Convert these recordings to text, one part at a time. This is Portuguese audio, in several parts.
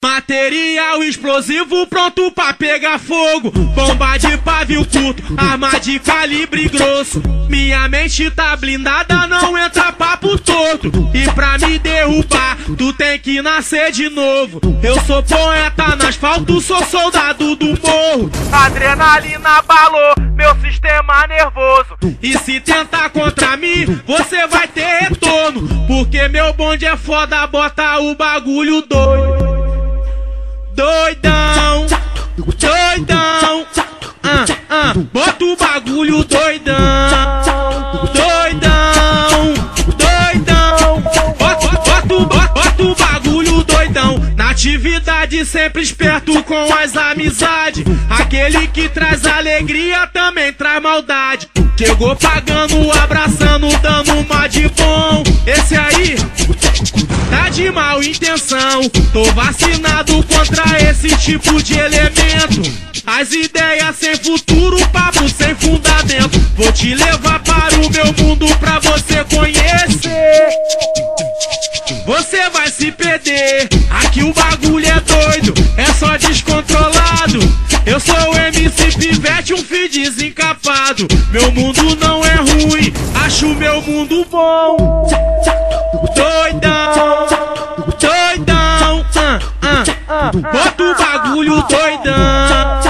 Material explosivo pronto pra pegar fogo. Bomba de pavio curto, arma de calibre grosso. Minha mente tá blindada, não entra papo torto. E pra me derrubar, tu tem que nascer de novo. Eu sou poeta no asfalto, sou soldado do morro. Adrenalina balou meu sistema nervoso. E se tentar contra mim, você vai ter retorno. Porque meu bonde é foda, bota o bagulho doido doidão, doidão, ah, ah, bota o bagulho doidão, doidão, doidão, bota, bota, bota, bota o bagulho doidão, na atividade sempre esperto com as amizades, aquele que traz alegria também traz maldade, chegou pagando, abraçando, dando de mal intenção. Tô vacinado contra esse tipo de elemento. As ideias sem futuro, papo sem fundamento. Vou te levar para o meu mundo pra você conhecer. Você vai se perder. Aqui o bagulho é doido, é só descontrolado. Eu sou o MC Pivete, um filho desencapado. Meu mundo não é ruim, acho meu mundo bom. Bota doidão,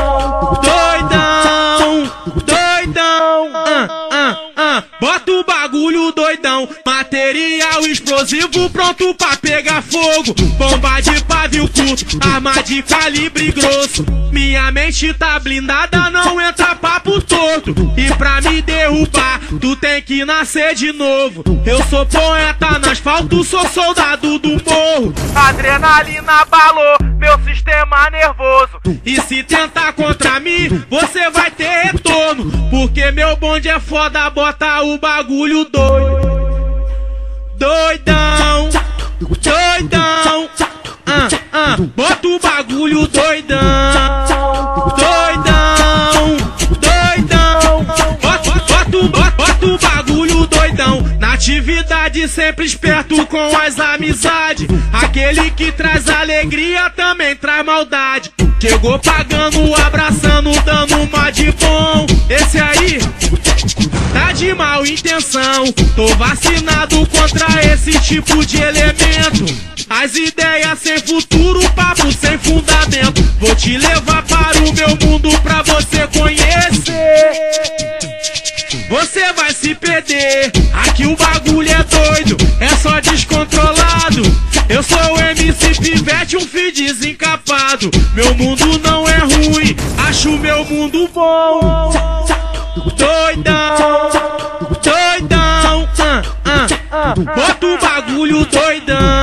doidão, doidão, ah, ah, ah. Bota o bagulho doidão, material explosivo pronto pra pegar fogo. Bomba de pavio curto, arma de calibre grosso. Minha mente tá blindada, não entra papo torto. E pra me derrubar, tu tem que nascer de novo. Eu sou poeta no asfalto, sou soldado do morro. Adrenalina balou meu sistema nervoso. E se tentar contra mim, você vai ter retorno. Porque meu bonde é foda, bota o bagulho doido. Doidão, doidão, ah, ah, bota o bagulho doidão. Doidão, doidão. Na atividade sempre esperto com as amizades. Aquele que traz alegria também traz maldade. Chegou pagando, abraçando, dando uma de bom. Esse aí tá de mal intenção. Tô vacinado contra esse tipo de elemento. As ideias sem futuro, papo sem fundamento. Vou te levar para o meu mundo perder. Aqui o bagulho é doido, é só descontrolado. Eu sou o MC Pivete, um filho desencapado. Meu mundo não é ruim, acho meu mundo bom. Doidão, doidão, ah, ah, ah. bota o bagulho doidão.